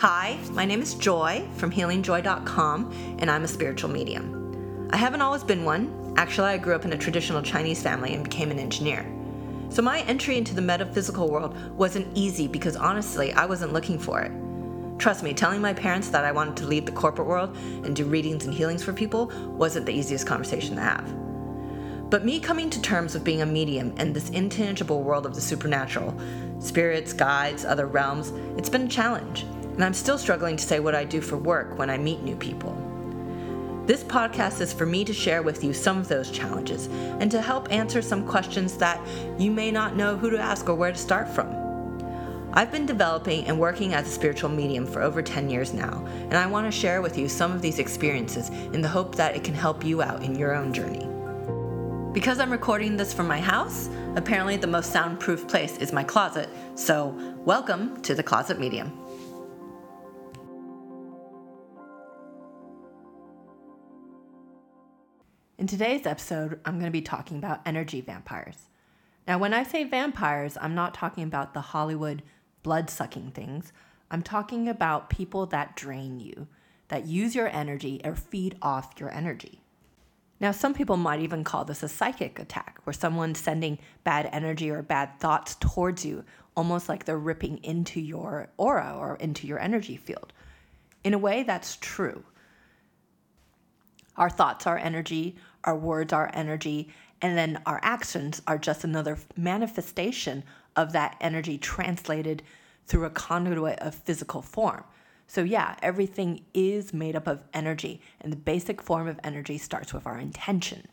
Hi, my name is Joy from healingjoy.com, and I'm a spiritual medium. I haven't always been one. Actually, I grew up in a traditional Chinese family and became an engineer. So my entry into the metaphysical world wasn't easy because honestly, I wasn't looking for it. Trust me, telling my parents that I wanted to leave the corporate world and do readings and healings for people wasn't the easiest conversation to have. But me coming to terms with being a medium in this intangible world of the supernatural, spirits, guides, other realms, it's been a challenge and I'm still struggling to say what I do for work when I meet new people. This podcast is for me to share with you some of those challenges and to help answer some questions that you may not know who to ask or where to start from. I've been developing and working as a spiritual medium for over 10 years now, and I want to share with you some of these experiences in the hope that it can help you out in your own journey. Because I'm recording this from my house, apparently the most soundproof place is my closet, so welcome to the Closet Medium. In today's episode, I'm going to be talking about energy vampires. Now, when I say vampires, I'm not talking about the Hollywood blood sucking things. I'm talking about people that drain you, that use your energy or feed off your energy. Now, some people might even call this a psychic attack, where someone's sending bad energy or bad thoughts towards you, almost like they're ripping into your aura or into your energy field. In a way, that's true. Our thoughts are energy, our words are energy, and then our actions are just another manifestation of that energy translated through a conduit of physical form. So, yeah, everything is made up of energy, and the basic form of energy starts with our intention.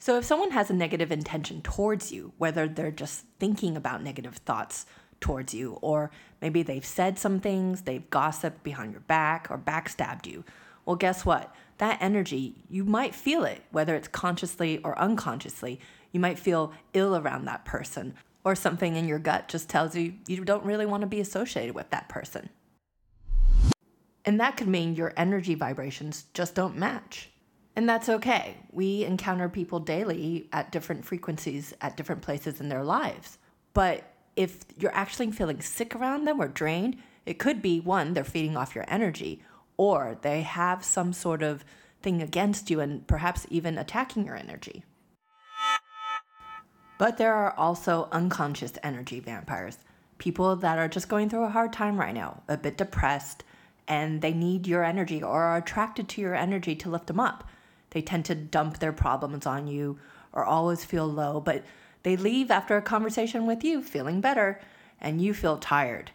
So, if someone has a negative intention towards you, whether they're just thinking about negative thoughts towards you, or maybe they've said some things, they've gossiped behind your back, or backstabbed you, well, guess what? That energy, you might feel it, whether it's consciously or unconsciously. You might feel ill around that person, or something in your gut just tells you you don't really want to be associated with that person. And that could mean your energy vibrations just don't match. And that's okay. We encounter people daily at different frequencies at different places in their lives. But if you're actually feeling sick around them or drained, it could be one, they're feeding off your energy, or they have some sort of thing against you and perhaps even attacking your energy. But there are also unconscious energy vampires, people that are just going through a hard time right now, a bit depressed, and they need your energy or are attracted to your energy to lift them up. They tend to dump their problems on you or always feel low, but they leave after a conversation with you feeling better and you feel tired.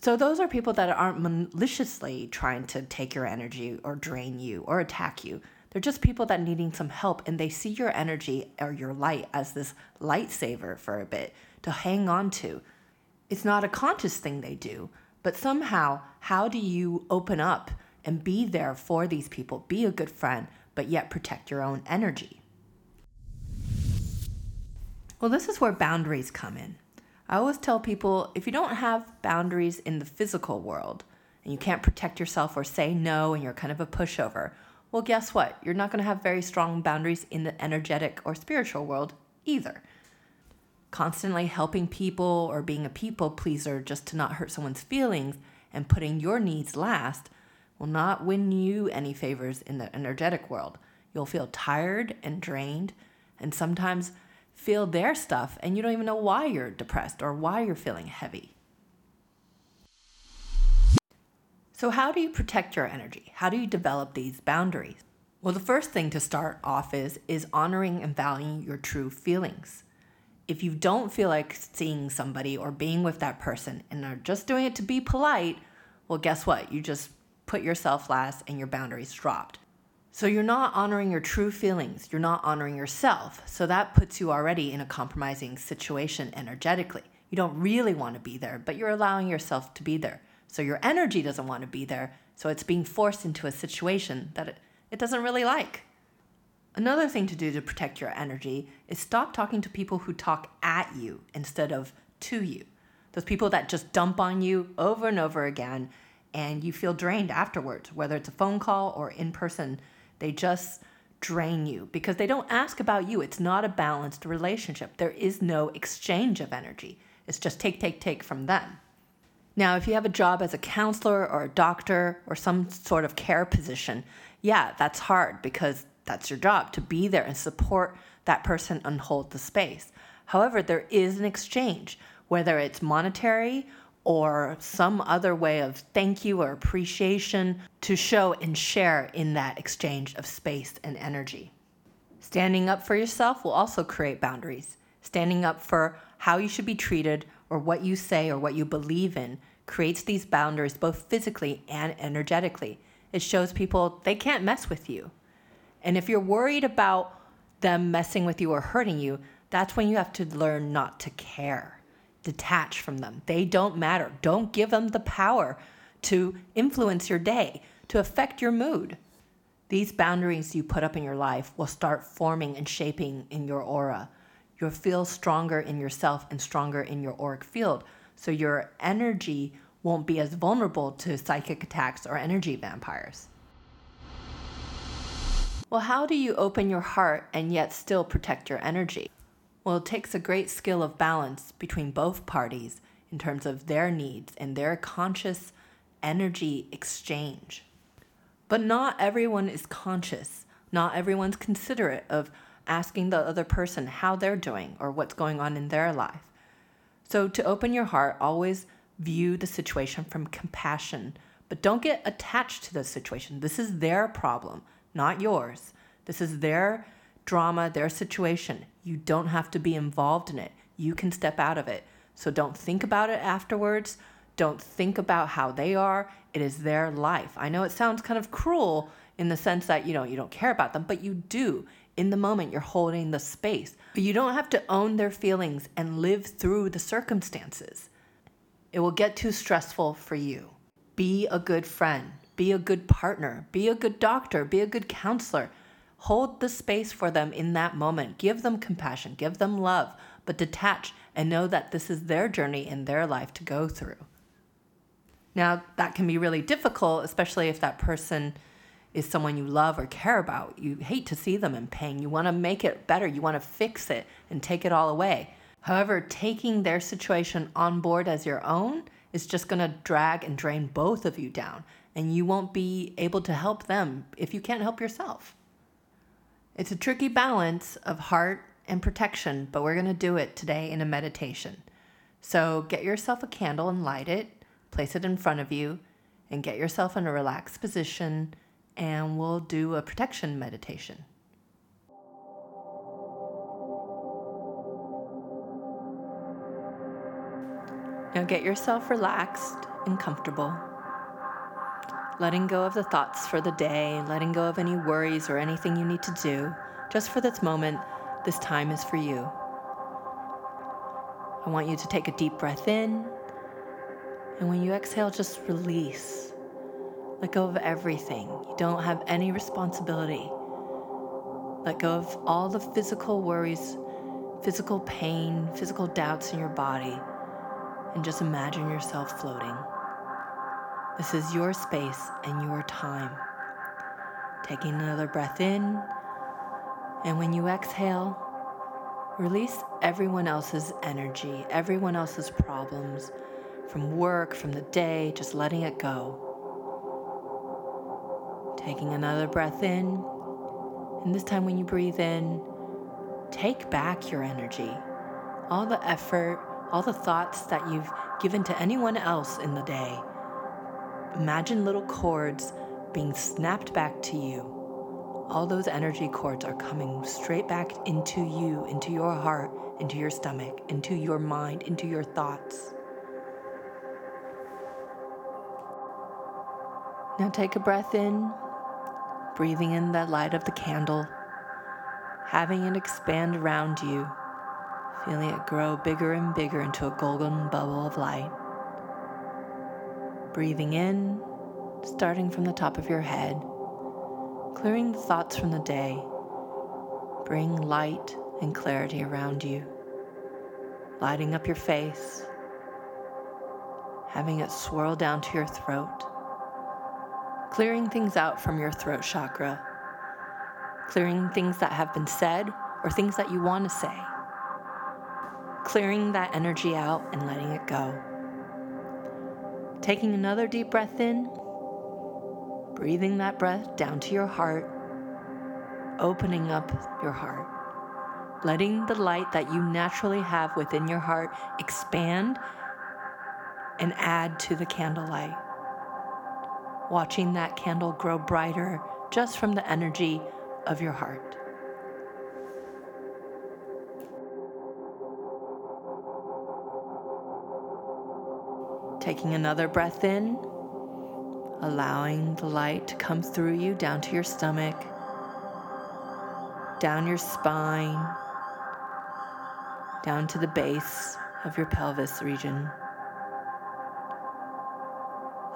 So those are people that aren't maliciously trying to take your energy or drain you or attack you. They're just people that needing some help and they see your energy or your light as this lightsaber for a bit to hang on to. It's not a conscious thing they do, but somehow, how do you open up and be there for these people, be a good friend, but yet protect your own energy? Well, this is where boundaries come in. I always tell people if you don't have boundaries in the physical world and you can't protect yourself or say no and you're kind of a pushover, well, guess what? You're not going to have very strong boundaries in the energetic or spiritual world either. Constantly helping people or being a people pleaser just to not hurt someone's feelings and putting your needs last will not win you any favors in the energetic world. You'll feel tired and drained, and sometimes feel their stuff and you don't even know why you're depressed or why you're feeling heavy. So, how do you protect your energy? How do you develop these boundaries? Well, the first thing to start off is is honoring and valuing your true feelings. If you don't feel like seeing somebody or being with that person and are just doing it to be polite, well, guess what? You just put yourself last and your boundaries dropped. So you're not honoring your true feelings. You're not honoring yourself. So that puts you already in a compromising situation energetically. You don't really want to be there, but you're allowing yourself to be there. So your energy doesn't want to be there. So it's being forced into a situation that it, it doesn't really like. Another thing to do to protect your energy is stop talking to people who talk at you instead of to you. Those people that just dump on you over and over again and you feel drained afterwards, whether it's a phone call or in person they just drain you because they don't ask about you. It's not a balanced relationship. There is no exchange of energy. It's just take, take, take from them. Now, if you have a job as a counselor or a doctor or some sort of care position, yeah, that's hard because that's your job to be there and support that person and hold the space. However, there is an exchange, whether it's monetary or some other way of thank you or appreciation to show and share in that exchange of space and energy. Standing up for yourself will also create boundaries. Standing up for how you should be treated or what you say or what you believe in creates these boundaries both physically and energetically. It shows people they can't mess with you. And if you're worried about them messing with you or hurting you, that's when you have to learn not to care, detach from them. They don't matter. Don't give them the power to influence your day, to affect your mood. These boundaries you put up in your life will start forming and shaping in your aura. You'll feel stronger in yourself and stronger in your auric field. So your energy won't be as vulnerable to psychic attacks or energy vampires. Well, how do you open your heart and yet still protect your energy? Well, it takes a great skill of balance between both parties in terms of their needs and their conscious energy exchange. But not everyone is conscious. Not everyone's considerate of asking the other person how they're doing or what's going on in their life. So, to open your heart, always view the situation from compassion, but don't get attached to the situation. This is their problem, not yours. This is their drama, their situation. You don't have to be involved in it. You can step out of it. So don't think about it afterwards. Don't think about how they are. It is their life. I know it sounds kind of cruel in the sense that you know you don't care about them, but you do. In the moment you're holding the space. But you don't have to own their feelings and live through the circumstances. It will get too stressful for you. Be a good friend, be a good partner, be a good doctor, be a good counselor. Hold the space for them in that moment. Give them compassion, give them love, but detach and know that this is their journey in their life to go through. Now, that can be really difficult, especially if that person is someone you love or care about. You hate to see them in pain. You want to make it better. You want to fix it and take it all away. However, taking their situation on board as your own is just going to drag and drain both of you down, and you won't be able to help them if you can't help yourself. It's a tricky balance of heart and protection, but we're going to do it today in a meditation. So get yourself a candle and light it, place it in front of you, and get yourself in a relaxed position, and we'll do a protection meditation. Now get yourself relaxed and comfortable letting go of the thoughts for the day, letting go of any worries or anything you need to do. Just for this moment, this time is for you. I want you to take a deep breath in, and when you exhale, just release. Let go of everything. You don't have any responsibility. Let go of all the physical worries, physical pain, physical doubts in your body, and just imagine yourself floating. This is your space and your time. Taking another breath in, and when you exhale, release everyone else's energy, everyone else's problems from work, from the day, just letting it go. Taking another breath in, and this time when you breathe in, take back your energy, all the effort, all the thoughts that you've given to anyone else in the day Imagine little cords being snapped back to you. All those energy cords are coming straight back into you, into your heart, into your stomach, into your mind, into your thoughts. Now take a breath in, breathing in the light of the candle, having it expand around you, feeling it grow bigger and bigger into a golden bubble of light. Breathing in, starting from the top of your head, clearing the thoughts from the day. Bring light and clarity around you, lighting up your face, having it swirl down to your throat, clearing things out from your throat chakra, clearing things that have been said or things that you want to say, clearing that energy out and letting it go Taking another deep breath in, breathing that breath down to your heart, opening up your heart, letting the light that you naturally have within your heart expand and add to the candlelight. Watching that candle grow brighter just from the energy of your heart. Taking another breath in, allowing the light to come through you down to your stomach, down your spine, down to the base of your pelvis region.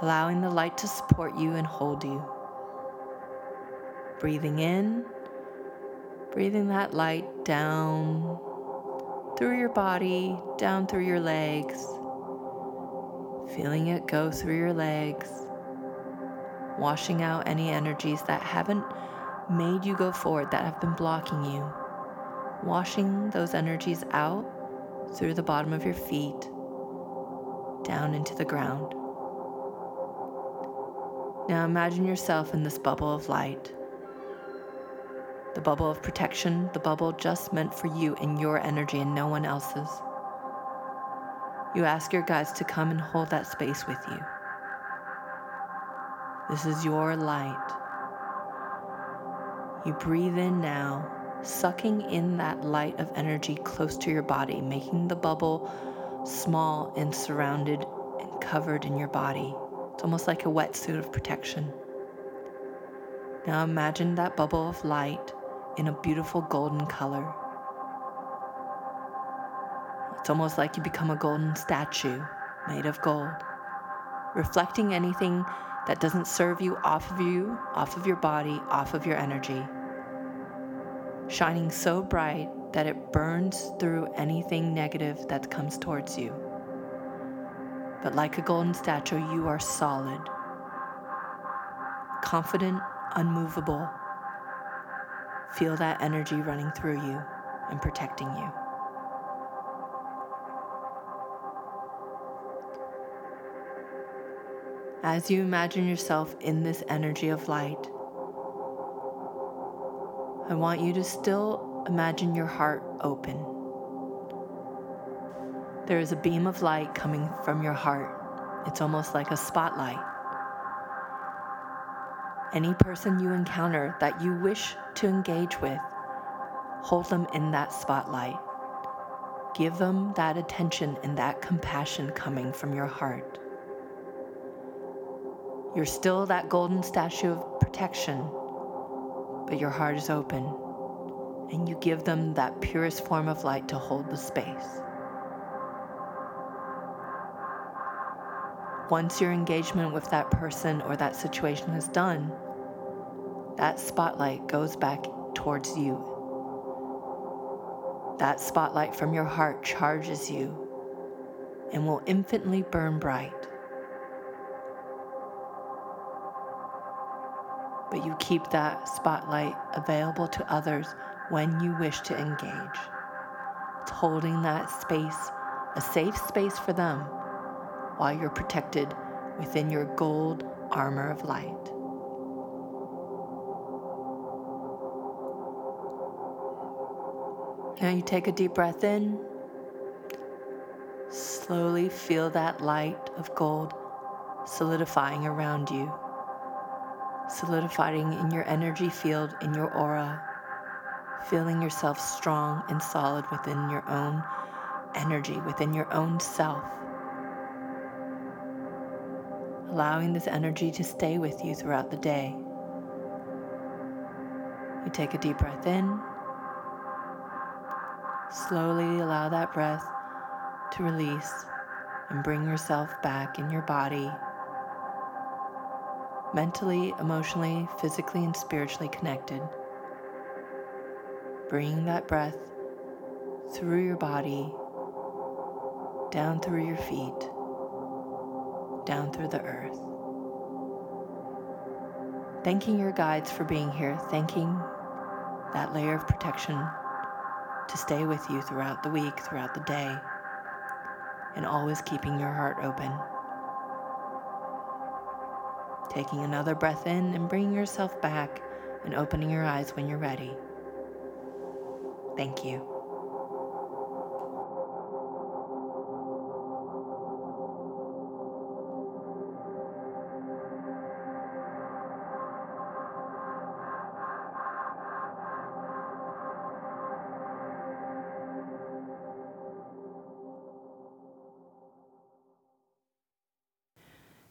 Allowing the light to support you and hold you. Breathing in, breathing that light down through your body, down through your legs feeling it go through your legs, washing out any energies that haven't made you go forward, that have been blocking you, washing those energies out through the bottom of your feet, down into the ground. Now imagine yourself in this bubble of light. The bubble of protection, the bubble just meant for you and your energy and no one else's you ask your guides to come and hold that space with you. This is your light. You breathe in now, sucking in that light of energy close to your body, making the bubble small and surrounded and covered in your body. It's almost like a wetsuit of protection. Now imagine that bubble of light in a beautiful golden color. It's almost like you become a golden statue made of gold, reflecting anything that doesn't serve you off of you, off of your body, off of your energy. Shining so bright that it burns through anything negative that comes towards you. But like a golden statue, you are solid, confident, unmovable. Feel that energy running through you and protecting you. As you imagine yourself in this energy of light, I want you to still imagine your heart open. There is a beam of light coming from your heart. It's almost like a spotlight. Any person you encounter that you wish to engage with, hold them in that spotlight. Give them that attention and that compassion coming from your heart. You're still that golden statue of protection, but your heart is open, and you give them that purest form of light to hold the space. Once your engagement with that person or that situation is done, that spotlight goes back towards you. That spotlight from your heart charges you and will infinitely burn bright. But you keep that spotlight available to others when you wish to engage. It's holding that space, a safe space for them, while you're protected within your gold armor of light. Now you take a deep breath in. Slowly feel that light of gold solidifying around you solidifying in your energy field, in your aura, feeling yourself strong and solid within your own energy, within your own self. Allowing this energy to stay with you throughout the day. You take a deep breath in. Slowly allow that breath to release and bring yourself back in your body mentally, emotionally, physically, and spiritually connected. Bringing that breath through your body, down through your feet, down through the earth. Thanking your guides for being here, thanking that layer of protection to stay with you throughout the week, throughout the day, and always keeping your heart open. Taking another breath in and bringing yourself back and opening your eyes when you're ready. Thank you.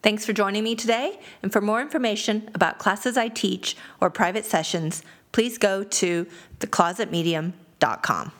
Thanks for joining me today. And for more information about classes I teach or private sessions, please go to theclosetmedium.com.